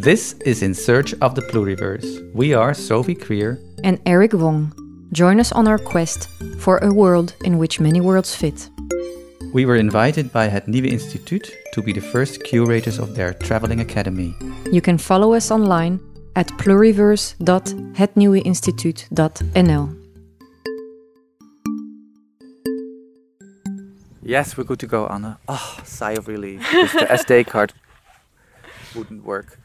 This is In Search of the Pluriverse. We are Sophie Krier and Erik Wong. Join us on our quest for a world in which many worlds fit. We were invited by Het Nieuwe Instituut to be the first curators of their traveling academy. You can follow us online at pluriverse.hetnieuweinstituut.nl. Yes, we're good to go, Anne. Oh, sigh of relief. the SD card wouldn't work.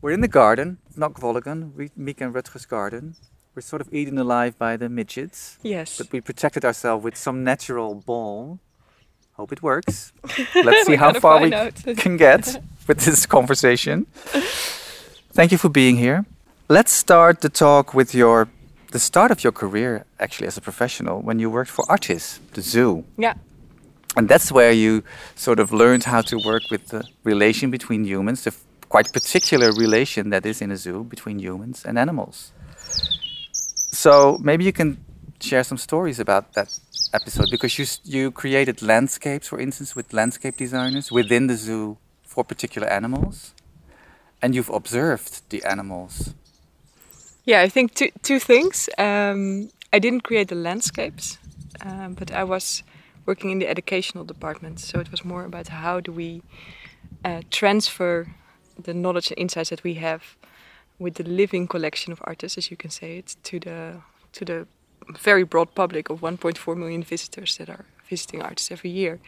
We're in the garden, not Gvolligan, Mieke and Rutger's garden. We're sort of eaten alive by the midgets. Yes. But we protected ourselves with some natural balm. Hope it works. Let's see how far we can get with this conversation. Thank you for being here. Let's start the talk with your the start of your career actually as a professional when you worked for Artis, the zoo. Yeah. And that's where you sort of learned how to work with the relation between humans, the quite particular relation that is in a zoo between humans and animals. So maybe you can share some stories about that episode because you you created landscapes, for instance, with landscape designers within the zoo for particular animals, and you've observed the animals. Yeah, I think two two things. Um, I didn't create the landscapes, um, but I was working in the educational department, so it was more about how do we uh, transfer the knowledge and insights that we have with the living collection of Artis, as you can say it, to the to the very broad public of 1.4 million visitors that are visiting Artis every year.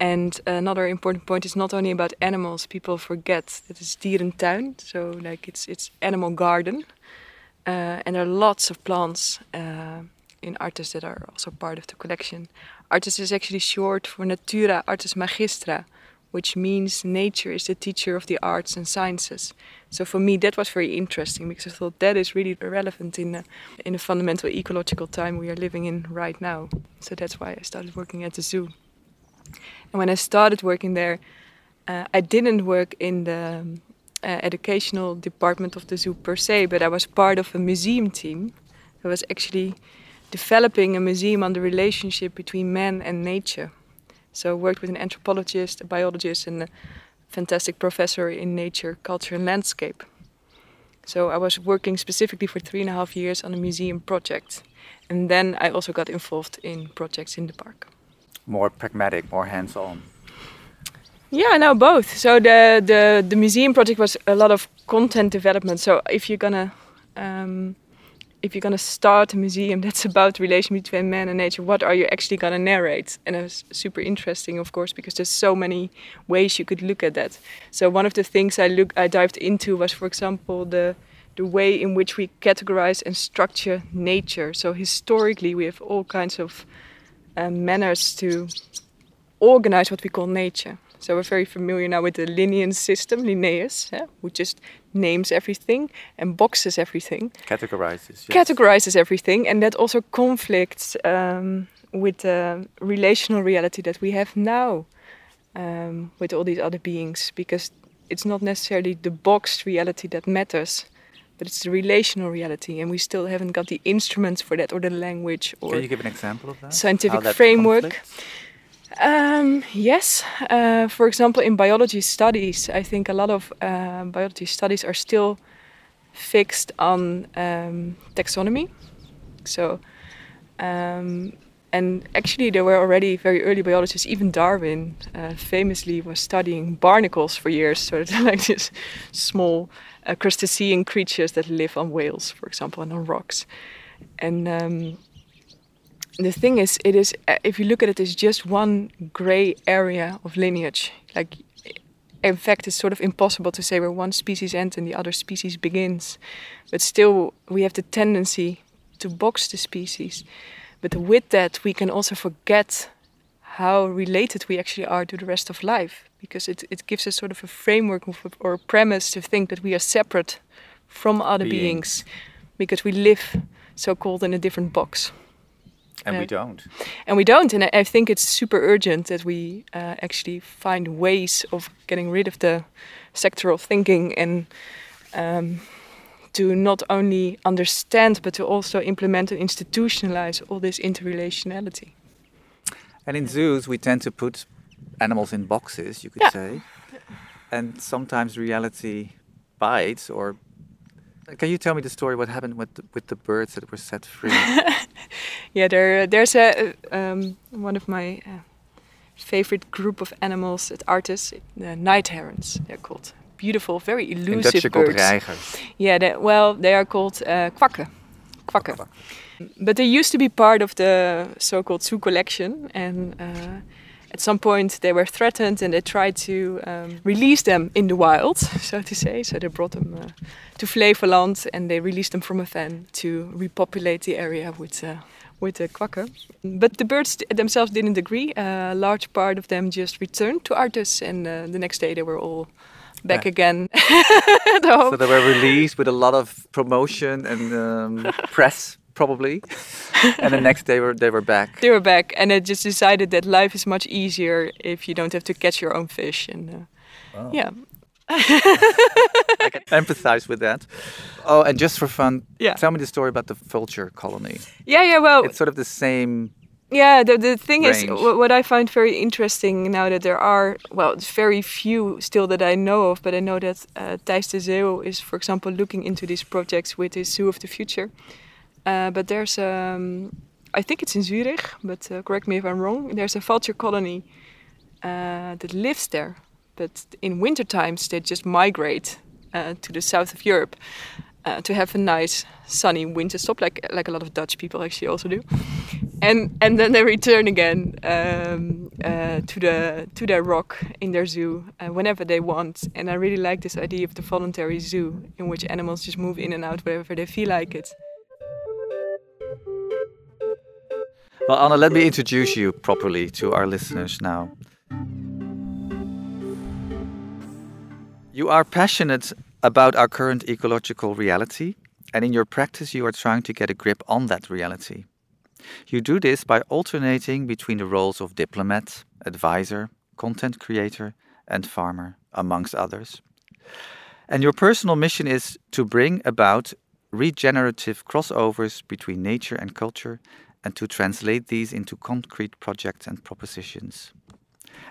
And another important point is not only about animals. People forget that it's dierentuin, so like it's it's animal garden, uh, and there are lots of plants uh, in Artis that are also part of the collection. Artis is actually short for Natura Artis Magistra, which means nature is the teacher of the arts and sciences. So for me, that was very interesting because I thought that is really relevant in a, in a fundamental ecological time we are living in right now. So that's why I started working at the zoo. And when I started working there, uh, I didn't work in the uh, educational department of the zoo per se, but I was part of a museum team that was actually developing a museum on the relationship between man and nature. So I worked with an anthropologist, a biologist, and a fantastic professor in nature, culture, and landscape. So I was working specifically for three and a half years on a museum project. And then I also got involved in projects in the park. More pragmatic, more hands-on. Yeah, no, both. So the, the the museum project was a lot of content development. So if you're gonna um, if you're going to start a museum that's about the relation between man and nature, what are you actually going to narrate? And it's super interesting, of course, because there's so many ways you could look at that. So one of the things I look I dived into was, for example, the the way in which we categorize and structure nature. So historically, we have all kinds of uh, manners to organize what we call nature. So we're very familiar now with the Linnaean system, Linnaeus, yeah, who just names everything and boxes everything. Categorizes. Yes. Categorizes everything, and that also conflicts um, with the relational reality that we have now um, with all these other beings, because it's not necessarily the boxed reality that matters, but it's the relational reality, and we still haven't got the instruments for that or the language or. Can you give an example of that? Scientific framework. Conflicts? Um, yes. Uh, for example, in biology studies, I think a lot of uh, biology studies are still fixed on um, taxonomy. So, um, and actually, there were already very early biologists. Even Darwin uh, famously was studying barnacles for years. So, they're like these small uh, crustacean creatures that live on whales, for example, and on rocks. And um, the thing is, it is uh, if you look at it, it's just one gray area of lineage. Like, in fact, it's sort of impossible to say where one species ends and the other species begins. But still, we have the tendency to box the species. But with that, we can also forget how related we actually are to the rest of life, because it, it gives us sort of a framework or a premise to think that we are separate from other beings, beings because we live so called in a different box. And uh, we don't. And we don't. And I, I think it's super urgent that we uh, actually find ways of getting rid of the sectoral thinking and um, to not only understand but to also implement and institutionalize all this interrelationality. And in zoos, we tend to put animals in boxes, you could yeah. say. And sometimes reality bites or can you tell me the story what happened with the, with the birds that were set free? yeah, there there's a um, one of my uh, favorite group of animals at Artis, the night herons. They're called beautiful, very elusive In birds. reigers. Yeah, they, well, they are called uh, kwakken. Kwakken. But they used to be part of the so-called zoo collection, and uh, at some point they were threatened, and they tried to um, release them in the wild, so to say. So they brought them uh, to Flevoland, and they released them from a van to repopulate the area with. Uh, with the kwakken. But the birds themselves didn't agree. a large part of them just returned to Artis, and uh, the next day they were all back again. so they were released with a lot of promotion and um, press probably. and the next day were, they were back. They were back, and I just decided that life is much easier if you don't have to catch your own fish. And uh, wow. yeah. I can empathize with that. Oh, and just for fun, yeah. tell me the story about the vulture colony. Yeah, yeah, well, it's sort of the same yeah, the, the thing range. is, what I find very interesting now that there are, well, very few still that I know of, but I know that uh, Thijs de Zeeuw is, for example, looking into these projects with his Zoo of the Future. Uh, but there's, um, I think it's in Zurich, but uh, correct me if I'm wrong, there's a vulture colony uh, that lives there. But in winter times, they just migrate uh, to the south of Europe uh, to have a nice sunny winter stop, like like a lot of Dutch people actually also do, and and then they return again um, uh, to the to their rock in their zoo uh, whenever they want. And I really like this idea of the voluntary zoo, in which animals just move in and out wherever they feel like it. Well, Anne, let me introduce you properly to our listeners now. You are passionate about our current ecological reality, and in your practice, you are trying to get a grip on that reality. You do this by alternating between the roles of diplomat, advisor, content creator, and farmer, amongst others. And your personal mission is to bring about regenerative crossovers between nature and culture and to translate these into concrete projects and propositions.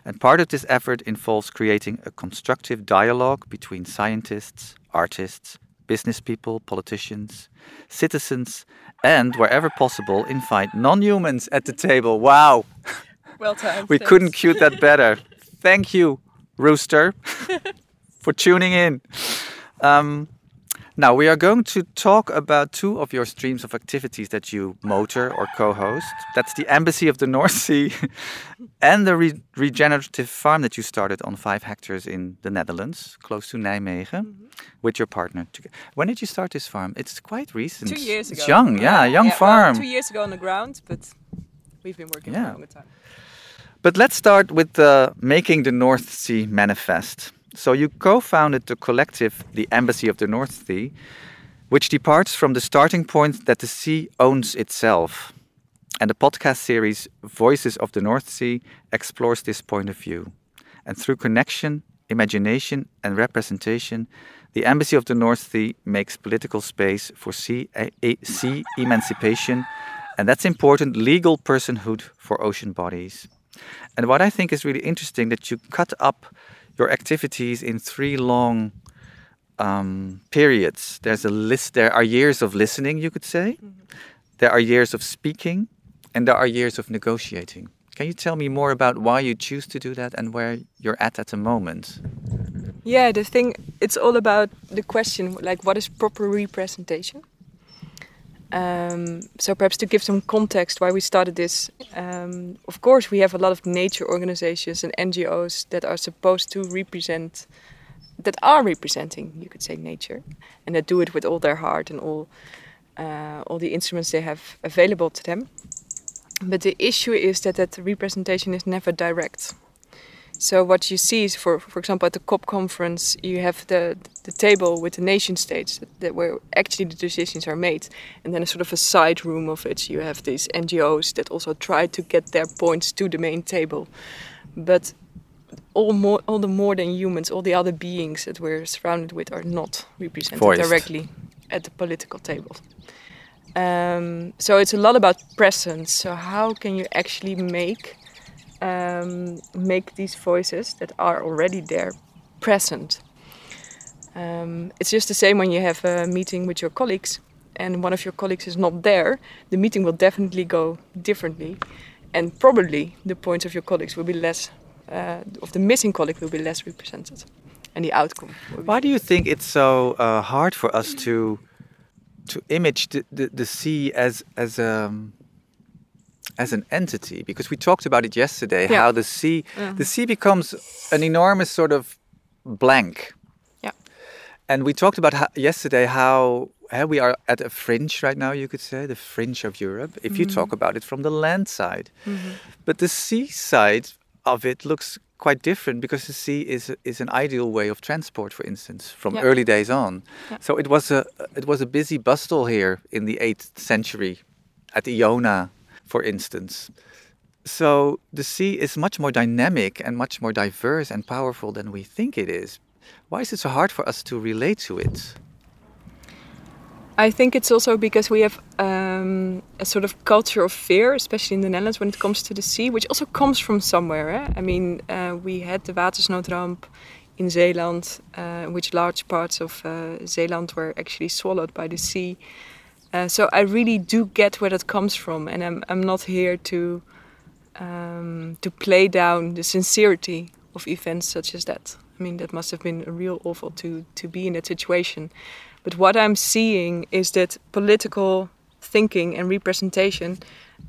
And part of this effort involves creating a constructive dialogue between scientists, artists, business people, politicians, citizens, and wherever possible, invite non humans at the table. Wow! Well timed. we couldn't cue that better. Thank you, Rooster, for tuning in. Um, now, we are going to talk about two of your streams of activities that you motor or co host. That's the Embassy of the North Sea and the re regenerative farm that you started on five hectares in the Netherlands, close to Nijmegen, mm -hmm. with your partner. When did you start this farm? It's quite recent. Two years ago. It's young, yeah, young yeah, farm. Well, two years ago on the ground, but we've been working yeah. for a long time. But let's start with uh, making the North Sea manifest. So you co-founded the collective, the Embassy of the North Sea, which departs from the starting point that the sea owns itself. And the podcast series Voices of the North Sea explores this point of view. And through connection, imagination, and representation, the Embassy of the North Sea makes political space for sea, a, a, sea emancipation, and that's important legal personhood for ocean bodies. And what I think is really interesting that you cut up your activities in three long um, periods. There's a list. There are years of listening, you could say. Mm -hmm. There are years of speaking, and there are years of negotiating. Can you tell me more about why you choose to do that and where you're at at the moment? Yeah, the thing it's all about the question like what is proper representation? Um, so perhaps to give some context why we started this, um, of course we have a lot of nature organizations and NGOs that are supposed to represent, that are representing, you could say, nature, and that do it with all their heart and all, uh, all the instruments they have available to them. But the issue is that that representation is never direct. So what you see is, for for example, at the COP conference, you have the the table with the nation states that, that where actually the decisions are made, and then a sort of a side room of it, you have these NGOs that also try to get their points to the main table, but all more all the more than humans, all the other beings that we're surrounded with are not represented Voiced. directly at the political table. Um, so it's a lot about presence. So how can you actually make um, make these voices that are already there present. Um, it's just the same when you have a meeting with your colleagues and one of your colleagues is not there, the meeting will definitely go differently. And probably the points of your colleagues will be less, uh, of the missing colleague will be less represented. And the outcome. Why do you think it's so uh, hard for us to to image the, the, the sea as as um, as an entity? Because we talked about it yesterday, Yeah. how the sea the sea becomes an enormous sort of blank. Yeah. And we talked about how, yesterday how eh, we are at a fringe right now, you could say, the fringe of Europe, if you talk about it from the land side. But the sea side of it looks quite different because the sea is is an ideal way of transport, for instance, from Yeah. early days on. Yeah. So it was a it was a busy bustle here in the eighth century, at Iona, for instance. So the sea is much more dynamic and much more diverse and powerful than we think it is. Why is it so hard for us to relate to it? I think it's also because we have um, a sort of culture of fear, especially in the Netherlands, when it comes to the sea, which also comes from somewhere. Eh? I mean, uh, we had the watersnoodramp in Zeeland, uh, which large parts of uh, Zeeland were actually swallowed by the sea. Uh, so I really do get where that comes from, and I'm, I'm not here to um, to play down the sincerity of events such as that. I mean, that must have been a real awful to to be in that situation. But what I'm seeing is that political thinking and representation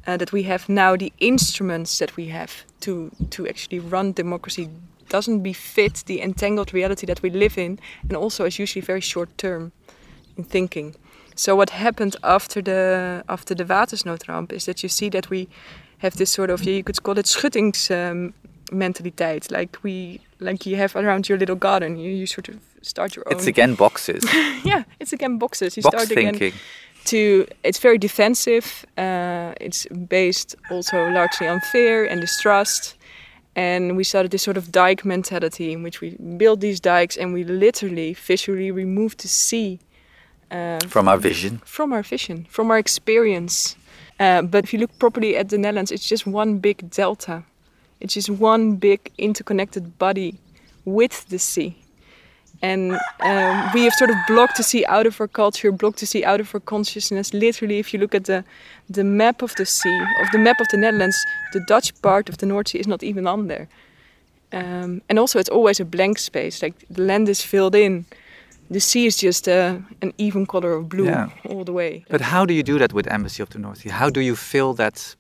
uh, that we have now, the instruments that we have to to actually run democracy, doesn't befit the entangled reality that we live in, and also is usually very short term in thinking. So what happened after the after the watersnoodramp is that you see that we have this sort of you could call it schuttings um, mentaliteit, like we like you have around your little garden. You, you sort of start your own. It's again boxes, yeah, it's again boxes. You box start again thinking. to it's very defensive. Uh, it's based also largely on fear and distrust. And we started this sort of dike mentality in which we build these dikes and we literally visually remove the sea uh, From our vision. from our vision, from our experience. Uh, but if you look properly at the Netherlands, it's just one big delta. It's just one big interconnected body with the sea. And um, we have sort of blocked the sea out of our culture, blocked the sea out of our consciousness. Literally, if you look at the, the map of the sea, of the map of the Netherlands, the Dutch part of the North Sea is not even on there. Um, and also, it's always a blank space. Like the land is filled in. The sea is just uh, an even color of blue Yeah. all the way. But how do you do that with Embassy of the North Sea? How do you fill that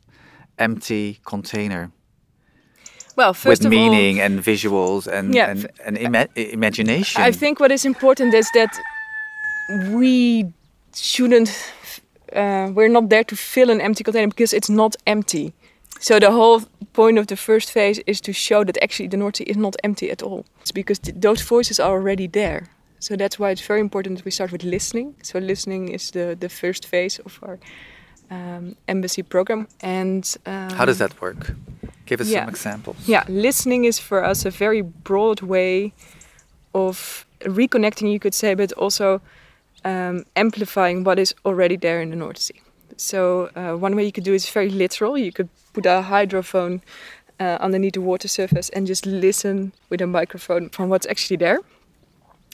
empty container Well, first with of meaning and visuals and Yeah, and, and ima- imagination? I think what is important is that we shouldn't. Uh, we're not there to fill an empty container because it's not empty. So the whole point of the first phase is to show that actually the North Sea is not empty at all. It's because th- those voices are already there. So that's why it's very important that we start with listening. So listening is the the first phase of our um, embassy program. And um, How does that work? Give us yeah. some examples. Yeah, listening is for us a very broad way of reconnecting, you could say, but also um, amplifying what is already there in the North Sea. So uh, one way you could do it is very literal. You could put a hydrophone uh, underneath the water surface and just listen with a microphone from what's actually there.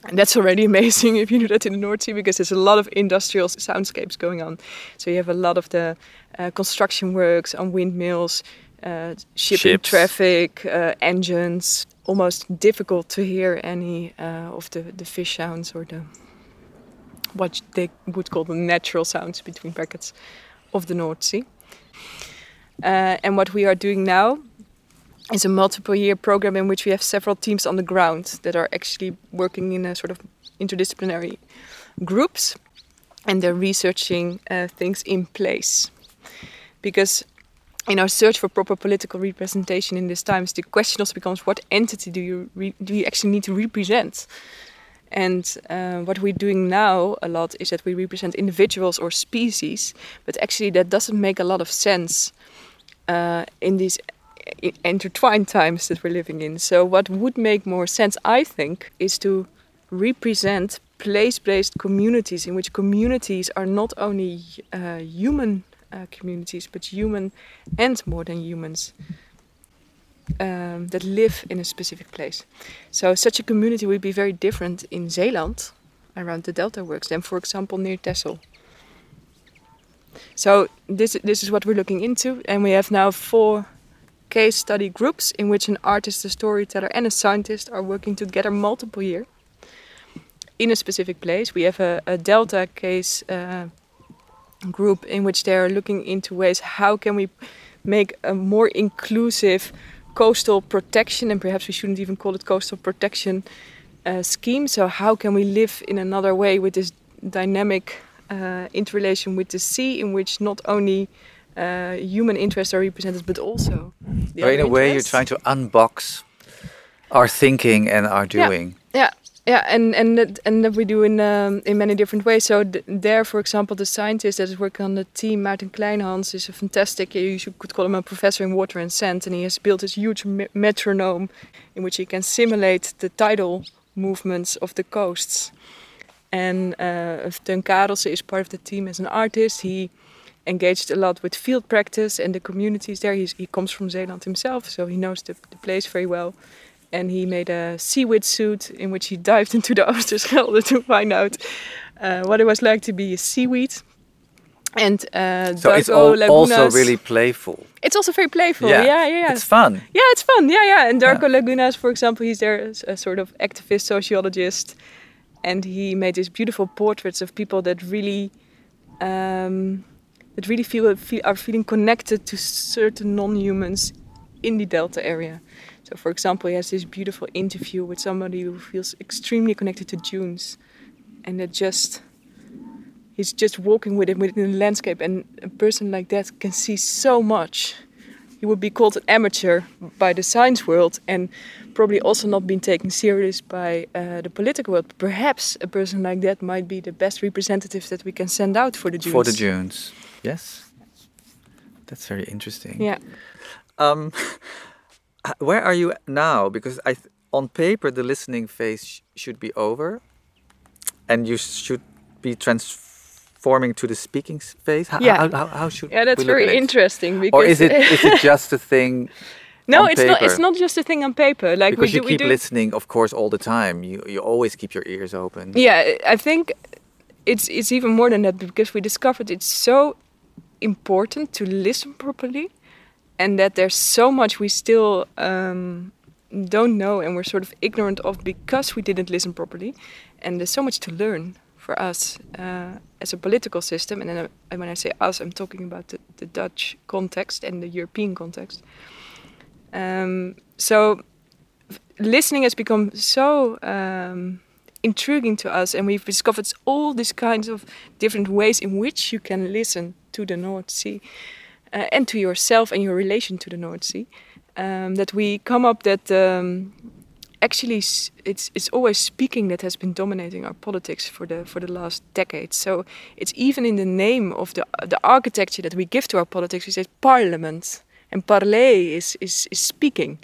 And that's already amazing if you do that in the North Sea because there's a lot of industrial soundscapes going on. So you have a lot of the uh, construction works on windmills, uh, shipping Ships. traffic, uh, engines. Almost difficult to hear any uh, of the, the fish sounds or the what they would call the natural sounds between brackets of the North Sea. Uh, and what we are doing now is a multiple year program in which we have several teams on the ground that are actually working in a sort of interdisciplinary groups and they're researching uh, things in place. Because in our search for proper political representation in these times, the question also becomes what entity do you, do you actually need to represent? And uh, what we're doing now a lot is that we represent individuals or species, but actually that doesn't make a lot of sense uh, in these intertwined times that we're living in. So, what would make more sense, I think, is to represent place based communities in which communities are not only uh, human uh, communities, but human and more than humans. um, that live in a specific place. So such a community would be very different in Zeeland, around the Delta works, than for example near Texel. So this this is what we're looking into, and we have now four case study groups in which an artist, a storyteller, and a scientist are working together multiple years in a specific place. We have a, a Delta case uh, group in which they are looking into ways how can we make a more inclusive coastal protection, and perhaps we shouldn't even call it coastal protection uh, scheme. So how can we live in another way with this dynamic uh, interrelation with the sea, in which not only uh, human interests are represented, but also the in a way, you're trying to unbox our thinking and our doing. Yeah, yeah. Yeah, and and that, and that we do in um, in many different ways. So there, for example, the scientist that is working on the team, Maarten Kleinhans, is a fantastic. You could call him a professor in water and sand, and he has built this huge me metronome in which he can simulate the tidal movements of the coasts. And uh, Teun Karelse is part of the team as an artist. He engaged a lot with field practice and the communities there. He's, he comes from Zeeland himself, so he knows the, the place very well. And he made a seaweed suit in which he dived into the Oosterschelde to find out uh, what it was like to be a seaweed. And uh, so it's all, also really playful. It's also very playful. Yeah. yeah, yeah, yeah. It's fun. Yeah, it's fun. Yeah, yeah. And Darko yeah. Lagunas, for example, he's there as a sort of activist sociologist, and he made these beautiful portraits of people that really um, that really feel, feel are feeling connected to certain non-humans in the Delta area. So, for example, he has this beautiful interview with somebody who feels extremely connected to dunes, and that just he's just walking with him within the landscape, and a person like that can see so much. He would be called an amateur by the science world, and probably also not been taken serious by uh, the political world. Perhaps a person like that might be the best representative that we can send out for the dunes. For the dunes. Yes, that's very interesting. Yeah. Um, where are you now? Because I, on paper, the listening phase sh should be over, and you should be transforming to the speaking phase. How, yeah. How, how, how should? Yeah, that's very interesting. Because or is it is it just a thing? No, it's paper? not. It's not just a thing on paper. Like because we you do, keep do... listening, of course, all the time. You you always keep your ears open. Yeah, I think it's it's even more than that because we discovered it's so important to listen properly, and that there's so much we still um, don't know and we're sort of ignorant of because we didn't listen properly, and there's so much to learn for us uh, as a political system. And then uh, when I say us, I'm talking about the, the Dutch context and the European context. Um, so listening has become so um, intriguing to us, and we've discovered all these kinds of different ways in which you can listen to the North Sea uh, and to yourself and your relation to the North Sea. Um, that we come up that um, actually it's it's always speaking that has been dominating our politics for the for the last decades. So it's even in the name of the the architecture that we give to our politics. We say parliament and parler is is, is speaking,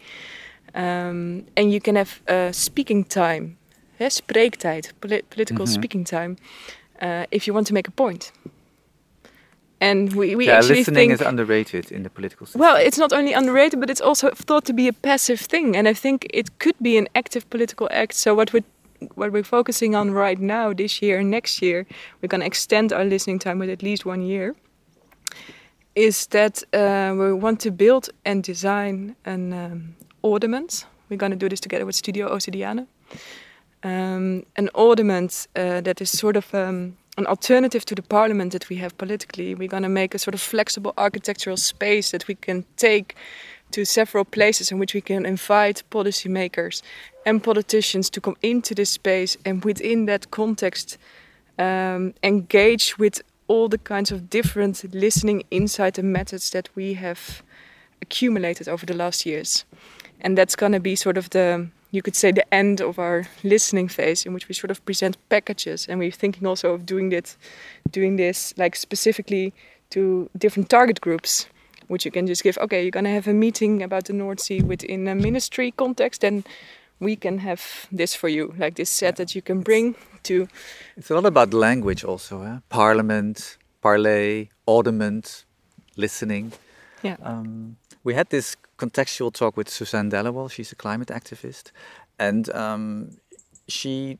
um, and you can have uh, speaking time hè, spreektijd, political mm -hmm. speaking time, uh, if you want to make a point. And we, we yeah, actually listening think, is underrated in the political system. Well, it's not only underrated, but it's also thought to be a passive thing. And I think it could be an active political act. So what we're what we're focusing on right now, this year and next year, we're going to extend our listening time with at least one year. Is that uh, we want to build and design an um, ordinance. We're going to do this together with Studio Ossidiana um, an ornament uh, that is sort of um, an alternative to the parliament that we have politically. We're going to make a sort of flexible architectural space that we can take to several places in which we can invite policymakers and politicians to come into this space and within that context um, engage with all the kinds of different listening insight and methods that we have accumulated over the last years. And that's going to be sort of the you could say the end of our listening phase in which we sort of present packages and we're thinking also of doing this doing this like specifically to different target groups which you can just give okay you're going to have a meeting about the north sea within a ministry context and we can have this for you like this set that you can bring to it's a lot about language also eh? parliament parlay ordinance listening. Yeah. Um, we had this contextual talk with Suzanne Dhaliwal. She's a climate activist, and um, she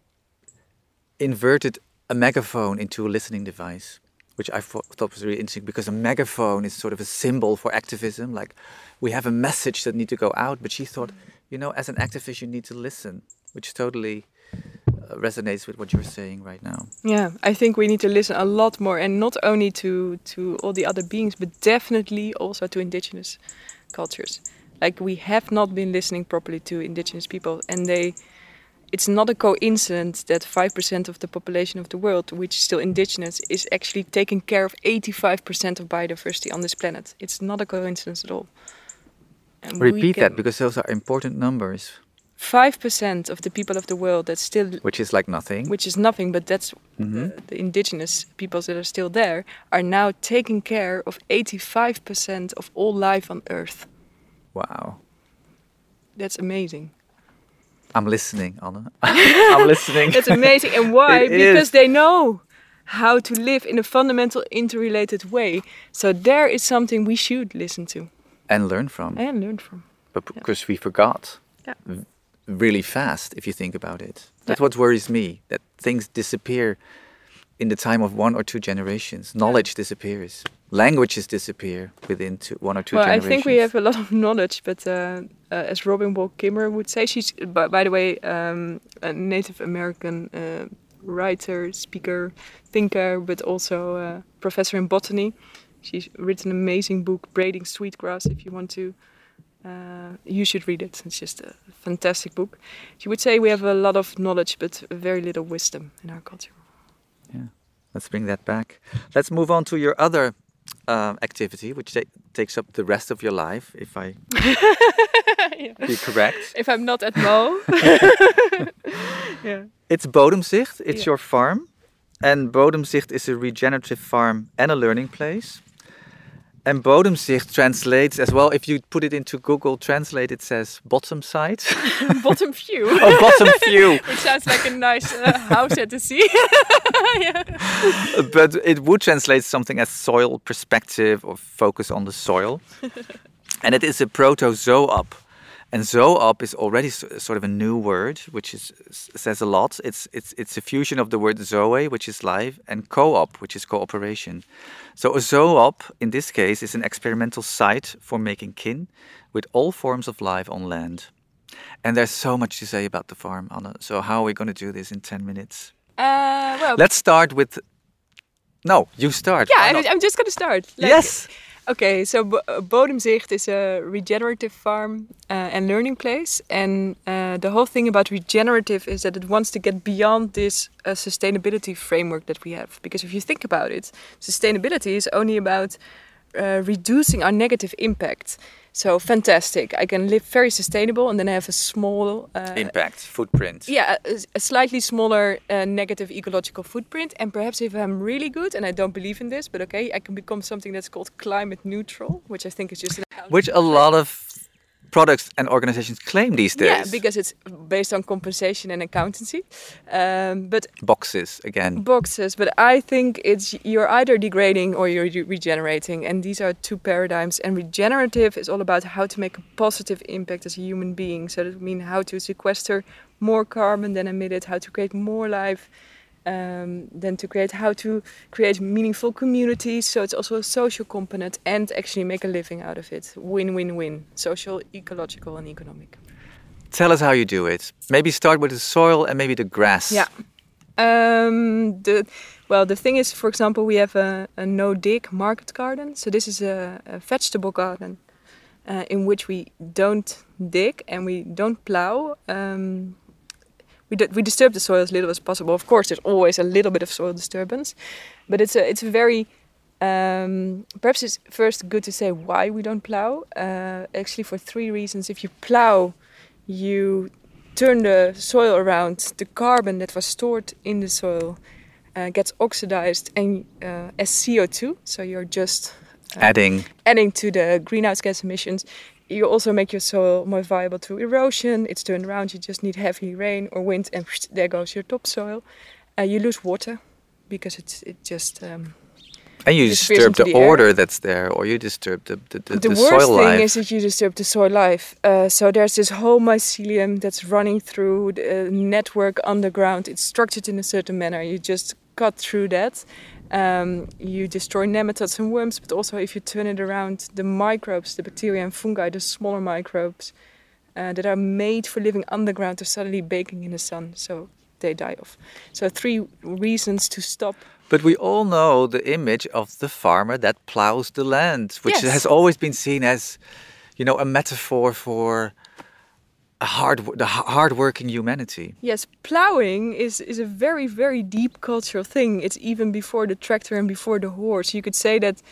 inverted a megaphone into a listening device, which I thought was really interesting because a megaphone is sort of a symbol for activism. Like we have a message that need to go out, but she thought, you know, as an activist, you need to listen, which totally uh, resonates with what you're saying right now. Yeah, I think we need to listen a lot more, and not only to to all the other beings, but definitely also to indigenous cultures. Like we have not been listening properly to indigenous people, and they. It's not a coincidence that 5% of the population of the world, which is still indigenous, is actually taking care of 85% of biodiversity on this planet. It's not a coincidence at all. And Repeat that because those are important numbers. 5% of the people of the world that still which is like nothing. Which is nothing but that's mm -hmm. the, the, indigenous peoples that are still there are now taking care of 85% of all life on earth. Wow. That's amazing. I'm listening Anne. I'm listening. That's amazing. And why? it because is. they know how to live in a fundamental interrelated way. So there is something we should listen to. And learn from. And learn from. But because yeah. we forgot. Yeah really fast if you think about it. That's yeah. what worries me that things disappear in the time of one or two generations. Knowledge disappears. Languages disappear within two, one or two well, generations. I think we have a lot of knowledge, but uh, uh, as Robin Wall Kimmerer would say, she's, by, by the way, um, a Native American uh, writer, speaker, thinker, but also a professor in botany. She's written an amazing book, Braiding Sweetgrass, if you want to uh, you should read it. It's just a fantastic book. You would say we have a lot of knowledge, but very little wisdom in our culture. Yeah, let's bring that back. Let's move on to your other uh, activity, which ta takes up the rest of your life, if I yeah. be correct. If I'm not at Mo. yeah. It's Bodemzicht. It's yeah. your farm. And Bodemzicht is a regenerative farm and a learning place. And bodemzicht translates as well. If you put it into Google Translate, it says bottom side. bottom view. oh, bottom view. Which sounds like a nice uh, house at the sea. yeah. But it would translate something as soil perspective or focus on the soil. and it is a proto-zoop and zoop is already sort of a new word, which is, says a lot. It's, it's, it's a fusion of the word zoe, which is life, and co-op, which is cooperation. So a zoop, in this case, is an experimental site for making kin with all forms of life on land. And there's so much to say about the farm, Anne. So how are we going to do this in 10 minutes? Uh, well, Let's start with... No, you start. Yeah, I'm just going to start. Like, yes. Okay, so Bodemzicht is a regenerative farm uh, and learning place. And uh, the whole thing about regenerative is that it wants to get beyond this uh, sustainability framework that we have. Because if you think about it, sustainability is only about uh, reducing our negative impact. So fantastic! I can live very sustainable, and then I have a small uh, impact footprint. Yeah, a, a slightly smaller uh, negative ecological footprint. And perhaps if I'm really good, and I don't believe in this, but okay, I can become something that's called climate neutral, which I think is just which a lot of products and organizations claim these days. Yeah, because it's based on compensation and accountancy. Um, but boxes again. Boxes, but I think it's you're either degrading or you're regenerating, and these are two paradigms. And regenerative is all about how to make a positive impact as a human being. So that means how to sequester more carbon than emitted, how to create more life um, then to create how to create meaningful communities. So it's also a social component and actually make a living out of it. Win win win. Social, ecological, and economic. Tell us how you do it. Maybe start with the soil and maybe the grass. Yeah. Um, the well, the thing is, for example, we have a, a no dig market garden. So this is a, a vegetable garden uh, in which we don't dig and we don't plow. Um, we, we disturb the soil as little as possible. Of course, there's always a little bit of soil disturbance, but it's a it's a very um, perhaps it's first good to say why we don't plow. Uh, actually, for three reasons. If you plow, you turn the soil around. The carbon that was stored in the soil uh, gets oxidized and uh, as CO2. So you're just uh, adding adding to the greenhouse gas emissions you also make your soil more viable to erosion. It's turned around. You just need heavy rain or wind, and there goes your topsoil. Uh, you lose water because it's it just um, And you disturb the, the order that's there, or you disturb the, the, the, the, the worst thing is that you disturb the soil life. Uh, so there's this whole mycelium that's running through the network underground. It's structured in a certain manner. You just cut through that. Um, you destroy nematodes and worms, but also if you turn it around, the microbes, the bacteria and fungi, the smaller microbes uh, that are made for living underground, are suddenly baking in the sun. So they die off. So three reasons to stop But we all know the image of the farmer that plows the land, which Yes. has always been seen as, you know, a metaphor for hard, the hardworking humanity. Yes, plowing is, is a very, very deep cultural thing. It's even before the tractor and before the horse. You could say that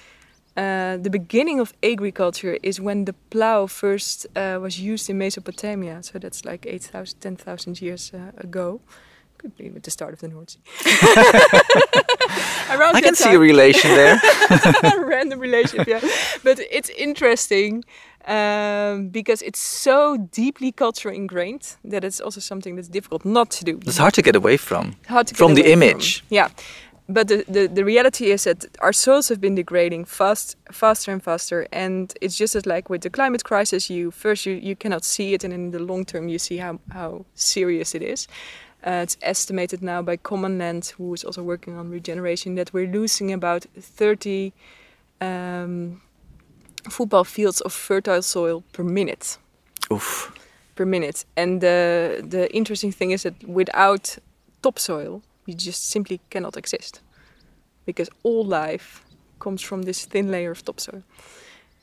uh, the beginning of agriculture is when the plow first uh, was used in Mesopotamia. So that's like 8,000, 10,000 years uh, ago. Could be with the start of the North Sea. I can see a relation there. random relationship, yeah. But it's interesting um, because it's so deeply culturally ingrained that it's also something that's difficult not to do. It's hard to get away from. Hard to from the image. Yeah. But the, the, the reality is that our soils have been degrading fast, faster and faster, and it's just as like with the climate crisis. You first you, you cannot see it, and in the long term you see how, how serious it is. Uh, it's estimated now by Common Land, who is also working on regeneration, that we're losing about 30 um, football fields of fertile soil per minute. Oof. Per minute. And the the interesting thing is that without topsoil, you just simply cannot exist, because all life comes from this thin layer of topsoil.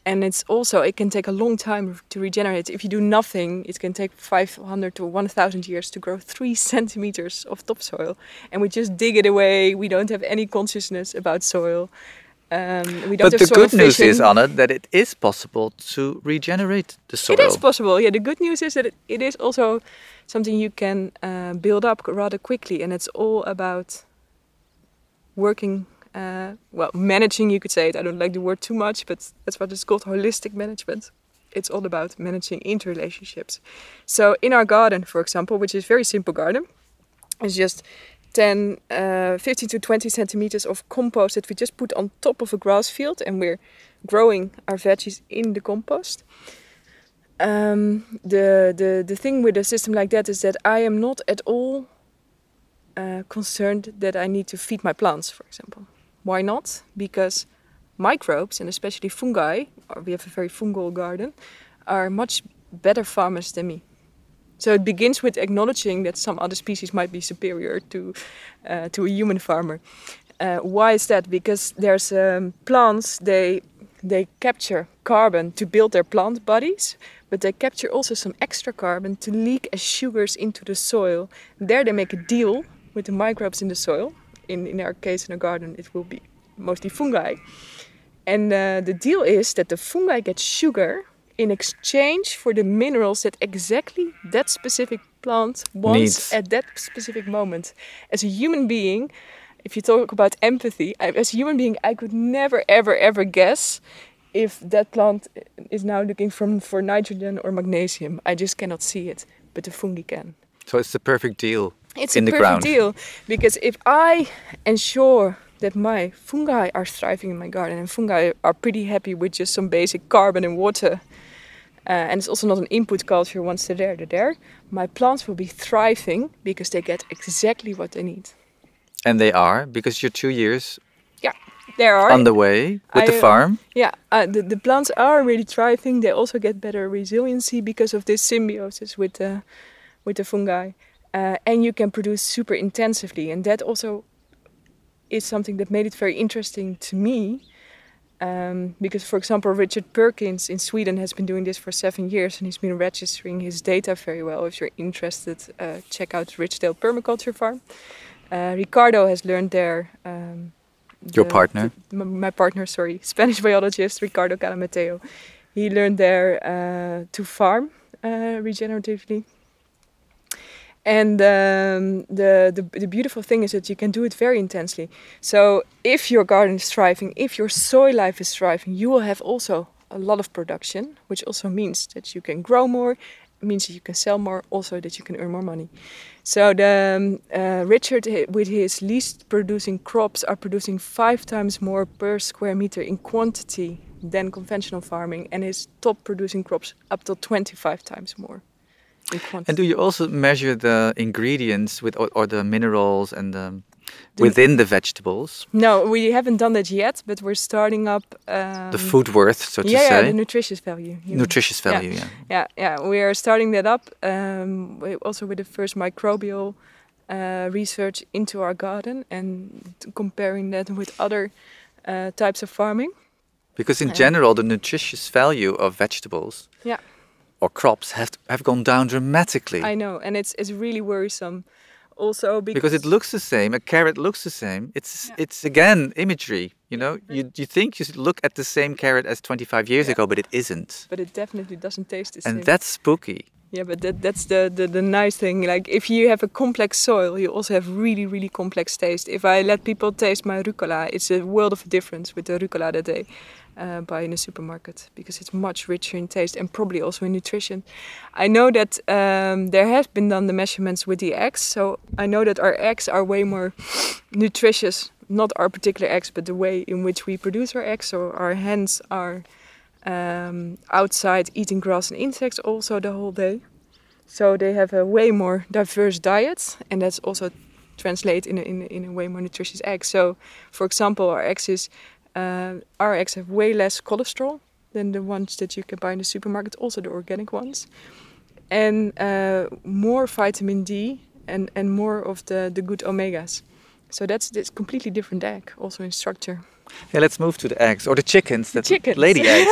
And it's also it can take a long time to regenerate. If you do nothing, it can take 500 to 1,000 years to grow three centimeters of topsoil, and we just dig it away. We don't have any consciousness about soil. Um, we don't But the good news is. Anne, that it is possible to regenerate the soil. It is possible. Yeah, the good news is that it, it is also something you can uh, build up rather quickly, and it's all about working. Uh, well, managing, you could say it. I don't like the word too much, but that's what it's called holistic management. It's all about managing interrelationships. So, in our garden, for example, which is a very simple garden, it's just 10, uh, 15 to 20 centimeters of compost that we just put on top of a grass field, and we're growing our veggies in the compost um, the, the the thing with a system like that is that I am not at all uh, concerned that I need to feed my plants, for example. Why not? Because microbes and especially fungi, we have a very fungal garden, are much better farmers than me. So it begins with acknowledging that some other species might be superior to uh, to a human farmer. Uh, why is that? Because there's um, plants they they capture carbon to build their plant bodies, but they capture also some extra carbon to leak as sugars into the soil. There they make a deal with the microbes in the soil. In in our case in a garden, it will be mostly fungi. And uh, the deal is that the fungi get sugar in exchange for the minerals that exactly that specific plant wants Needs. at that specific moment. As a human being, if you talk about empathy, I, as a human being, I could never, ever, ever guess if that plant is now looking for, for nitrogen or magnesium. I just cannot see it, but the fungi can. So it's the perfect deal It's in a the perfect ground. deal because if I ensure that my fungi are thriving in my garden and fungi are pretty happy with just some basic carbon and water, uh, and it's also not an input culture. Once they're there, they're there. My plants will be thriving because they get exactly what they need. And they are, because you're two years Yeah, there are. on the way with I, the uh, farm. Yeah, uh, the, the plants are really thriving. They also get better resiliency because of this symbiosis with the with the fungi, uh, and you can produce super intensively. And that also is something that made it very interesting to me. Um, because, for example, Richard Perkins in Sweden has been doing this for seven years, and he's been registering his data very well. If you're interested, uh, check out Ridgedale Permaculture Farm. Uh, Ricardo has learned there. Um, Your the- partner? the- m- my partner, sorry, Spanish biologist Ricardo Calamateo. He learned there uh, to farm uh, regeneratively. And um, the, the the beautiful thing is that you can do it very intensely. So if your garden is thriving, if your soil life is thriving, you will have also a lot of production, which also means that you can grow more, means that you can sell more, also that you can earn more money. So the um, uh, Richard, with his least producing crops, are producing five times more per square meter in quantity than conventional farming, and his top producing crops up to 25 times more. And do you also measure the ingredients with or, or the minerals and the within the vegetables? No, we haven't done that yet, but we're starting up um, the food worth, so to yeah, say. Yeah, the nutritious value. Nutritious value, yeah. yeah. Yeah, yeah. We are starting that up. Um, also with the first microbial uh, research into our garden and comparing that with other uh, types of farming. Because in general, the nutritious value of vegetables. Yeah. Or crops have have gone down dramatically. I know, and it's it's really worrisome also because, because it looks the same. A carrot looks the same. It's yeah. it's again imagery. You know, you you think you look at the same carrot as 25 years yeah. ago, but it isn't. But it definitely doesn't taste the and same. And that's spooky. Yeah, but that, that's the, the, the nice thing. Like if you have a complex soil, you also have really really complex taste. If I let people taste my rucola, it's a world of a difference with the rucola that they uh, buy in a supermarket because it's much richer in taste and probably also in nutrition. I know that um, there have been done the measurements with the eggs, so I know that our eggs are way more nutritious. Not our particular eggs, but the way in which we produce our eggs. So our hens are um, outside eating grass and insects also the whole day. So they have a way more diverse diet, and that's also translate in a, in a, in a way more nutritious egg. So, for example, our eggs is uh, our eggs have way less cholesterol than the ones that you can buy in the supermarket, also the organic ones, and uh, more vitamin D and, and more of the, the good omegas. So that's this completely different egg, also in structure. Yeah, let's move to the eggs or the chickens. The chickens. lady eggs.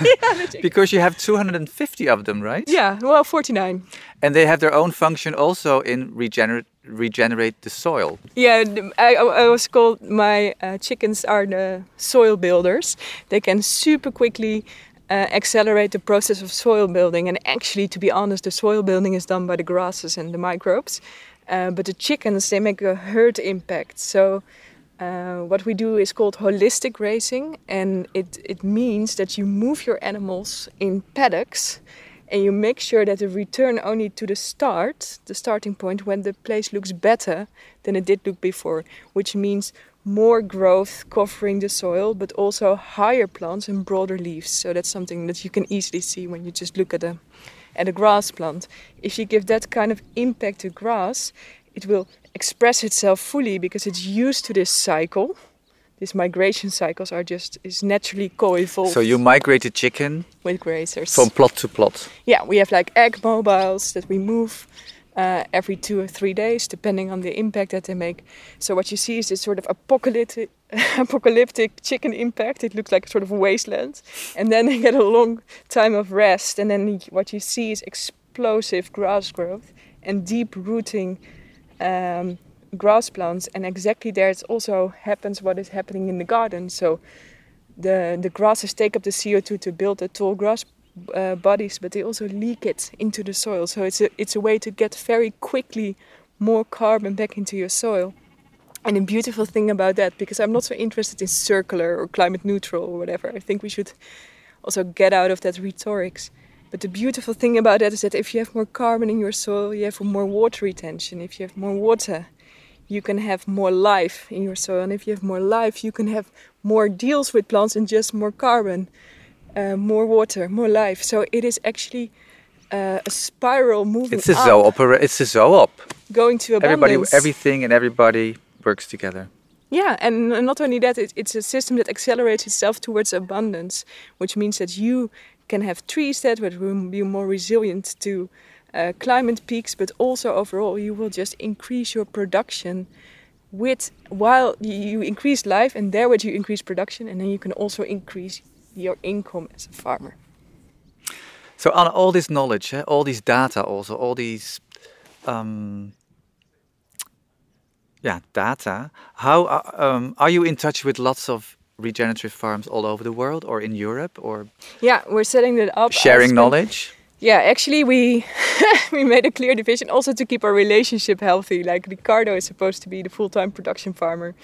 yeah, because you have 250 of them, right? Yeah, well, 49. And they have their own function also in regenerate regenerate the soil. Yeah, I, I was called my uh, chickens are the soil builders. They can super quickly uh, accelerate the process of soil building. And actually, to be honest, the soil building is done by the grasses and the microbes. Uh, but the chickens, they make a herd impact. So uh, what we do is called holistic grazing, and it, it means that you move your animals in paddocks and you make sure that they return only to the start, the starting point, when the place looks better than it did look before, which means more growth covering the soil, but also higher plants and broader leaves. So that's something that you can easily see when you just look at a at a grass plant. If you give that kind of impact to grass, it will express itself fully because it's used to this cycle these migration cycles are just is naturally co-evolved. So you migrate a chicken with grazers from plot to plot. Yeah, we have like egg mobiles that we move uh, every two or three days, depending on the impact that they make. So what you see is this sort of apocalyptic, apocalyptic chicken impact. It looks like a sort of wasteland, and then they get a long time of rest, and then what you see is explosive grass growth and deep rooting. Um, grass plants and exactly there it also happens what is happening in the garden. So the the grasses take up the CO2 to build the tall grass uh, bodies but they also leak it into the soil. So it's a it's a way to get very quickly more carbon back into your soil. And the beautiful thing about that because I'm not so interested in circular or climate neutral or whatever I think we should also get out of that rhetorics but the beautiful thing about that is that if you have more carbon in your soil, you have more water retention. If you have more water, you can have more life in your soil. And if you have more life, you can have more deals with plants and just more carbon, uh, more water, more life. So it is actually uh, a spiral moving. It's a zoo opera. It's a zoop. Going to abundance. Everybody, everything, and everybody works together. Yeah, and not only that, it, it's a system that accelerates itself towards abundance, which means that you can have trees that will be more resilient to uh, climate peaks, but also overall you will just increase your production with while you increase life and there would you increase production and then you can also increase your income as a farmer. So on all this knowledge, eh, all these data, also all these, um, yeah, data. How uh, um, are you in touch with lots of regenerative farms all over the world, or in Europe, or? Yeah, we're setting it up. Sharing knowledge yeah, actually, we we made a clear division also to keep our relationship healthy. Like Ricardo is supposed to be the full time production farmer,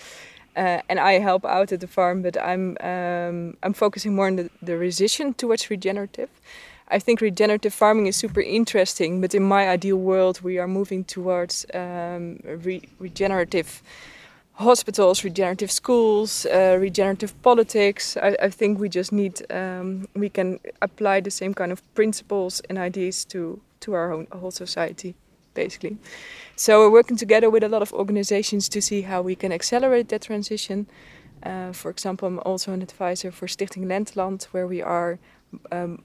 uh, and I help out at the farm, but I'm um, I'm focusing more on the, the transition towards regenerative. I think regenerative farming is super interesting, but in my ideal world, we are moving towards um, re- regenerative hospitals, regenerative schools, uh, regenerative politics. I, I, think we just need um, we can apply the same kind of principles and ideas to to our own, whole society, basically. So we're working together with a lot of organizations to see how we can accelerate that transition. Uh, for example, I'm also an advisor for Stichting Lentland, where we are um,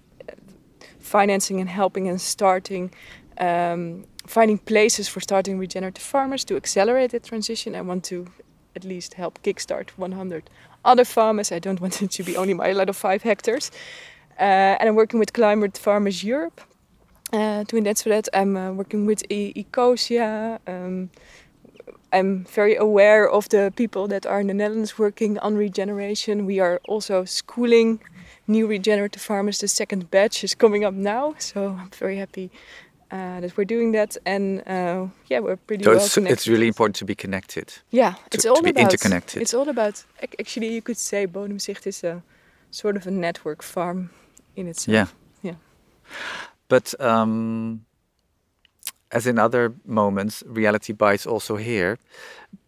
financing and helping and starting um, finding places for starting regenerative farmers to accelerate the transition. I want to at least help kickstart 100 other farmers. I don't want it to be only my lot of five hectares. Uh, and I'm working with Climate Farmers Europe uh, doing that. So that I'm uh, working with e Ecosia. Um, I'm very aware of the people that are in the Netherlands working on regeneration. We are also schooling new regenerative farmers. The second batch is coming up now, so I'm very happy uh, that we're doing that, and uh, yeah, we're pretty so well it's, connected. it's really important to be connected. Yeah, to, it's all to be about interconnected. It's all about actually, you could say Bodemzicht is a sort of a network farm in itself. Yeah, yeah. But um, as in other moments, reality bites also here.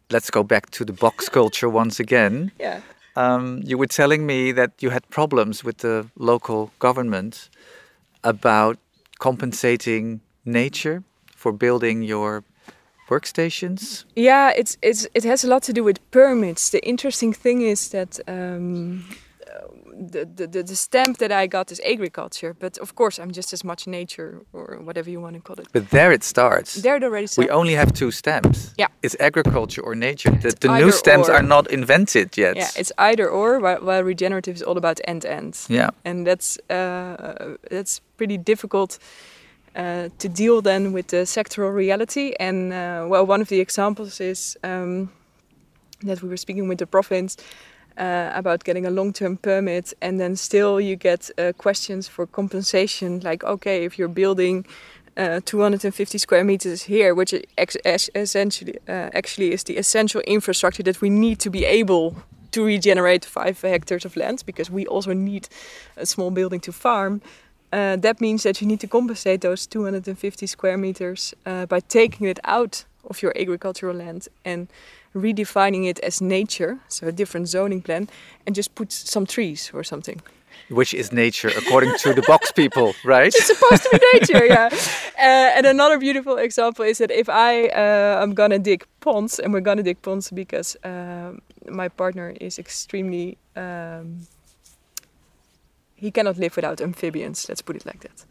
Let's go back to the box culture once again. Yeah. Um, you were telling me that you had problems with the local government about compensating nature for building your workstations? Yeah, it's it's it has a lot to do with permits. The interesting thing is that um, the, the the stamp that I got is agriculture, but of course I'm just as much nature or whatever you want to call it. But there it starts. There it already starts. We only have two stamps. Yeah. It's agriculture or nature. The, the new stamps or. are not invented yet. Yeah, it's either or. While, while regenerative is all about end end. yeah. and that's uh, that's pretty difficult uh, to deal then with the sectoral reality. And uh, well, one of the examples is um, that we were speaking with the province uh, about getting a long-term permit, and then still you get uh, questions for compensation, like okay, if you're building. Uh, 250 square meters here, which essentially actually is the essential infrastructure that we need to be able to regenerate five hectares of land because we also need a small building to farm. Uh, that means that you need to compensate those 250 square meters uh, by taking it out of your agricultural land and redefining it as nature, so a different zoning plan, and just put some trees or something. Which is nature, according to the box people, right? It's supposed to be nature, yeah. Uh, and another beautiful example is that if I uh, am gonna dig ponds, and we're gonna dig ponds because um my partner is extremely um, he cannot live without amphibians. Let's put it like that.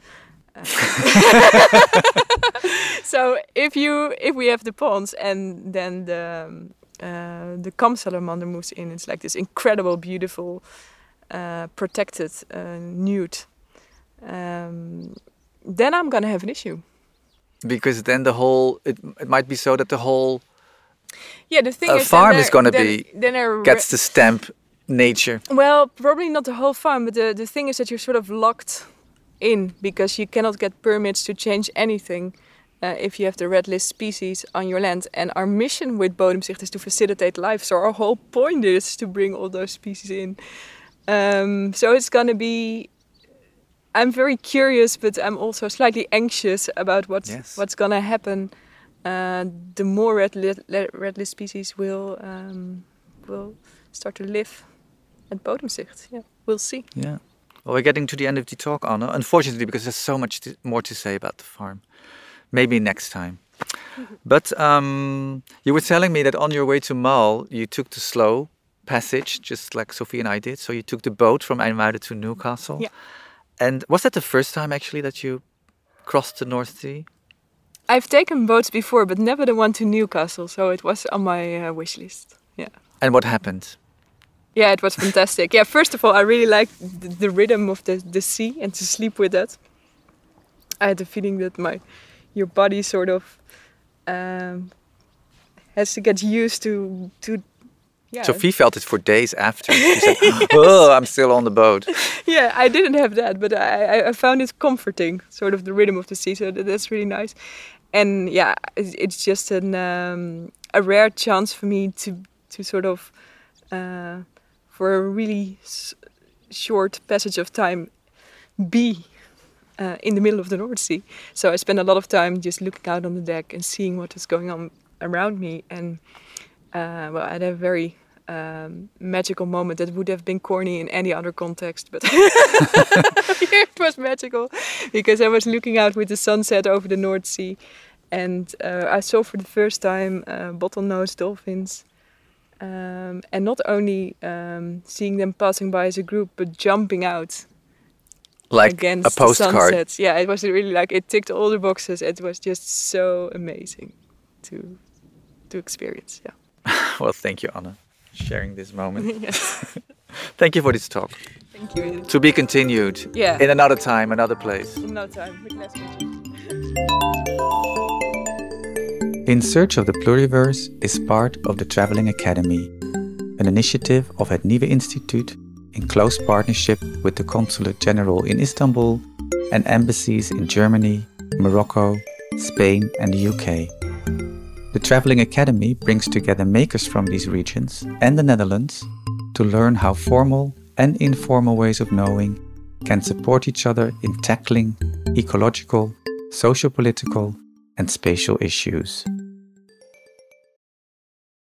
Uh, so if you if we have the ponds and then the um, uh, the kam salamander moves in, it's like this incredible, beautiful, uh, protected uh, newt. Um, then I'm gonna have an issue. because then the whole it, it might be so that the whole Yeah, the thing A is, farm is gonna then- be- then gets the stamp nature. Well, probably not the whole farm, but the, the thing is that you're sort of locked in because you cannot get permits to change anything uh, if you have the red list species on your land. And our mission with Bodemzicht is to facilitate life. So our whole point is to bring all those species in. Um, so it's gonna be. I'm very curious, but I'm also slightly anxious about what's Yes. what's gonna happen. Uh, the more red, li- red list species will um, will start to live at Bodemzicht. Yeah, we'll see. Yeah. Well, we're getting to the end of the talk, Anne. Unfortunately, because there's so much to, more to say about the farm. Maybe next time. But um, you were telling me that on your way to Mull, you took the slow passage, just like Sophie and I did. So you took the boat from IJmuiden to Newcastle. Yeah. And was that the first time actually that you crossed the North Sea? I've taken boats before, but never the one to Newcastle, so it was on my uh, wish list. Yeah. And what happened? Yeah, it was fantastic. yeah, first of all, I really liked the, the rhythm of the, the sea and to sleep with that. I had the feeling that my your body sort of um, has to get used to to yeah. Sophie felt it for days after. She said, "Oh, I'm still on the boat." yeah, I didn't have that, but I, I- I found it comforting, sort of the rhythm of the sea. So that's really nice. And yeah, it's, it's just an um, a rare chance for me to to sort of uh, for a really short passage of time be uh, in the middle of the North Sea. So I spent a lot of time just looking out on the deck and seeing what was going on around me. And uh, well, I had a very um, magical moment that would have been corny in any other context, but it was magical because I was looking out with the sunset over the North Sea, and uh, I saw for the first time uh, bottlenose dolphins. Um, and not only um, seeing them passing by as a group, but jumping out like against a postcard. the sunsets. Yeah, it was really like it ticked all the boxes. It was just so amazing to to experience. Yeah. well, thank you, Anne, sharing this moment. yes. thank you for this talk. Thank you. To be continued. Yeah. In another time, another place. In no time with less pictures. In Search of the Pluriverse is part of the Traveling Academy, an initiative of Het Nieuwe Instituut in close partnership with the Consulate General in Istanbul and embassies in Germany, Morocco, Spain, and the UK. The Traveling Academy brings together makers from these regions and the Netherlands to learn how formal and informal ways of knowing can support each other in tackling ecological, socio political, and spatial issues.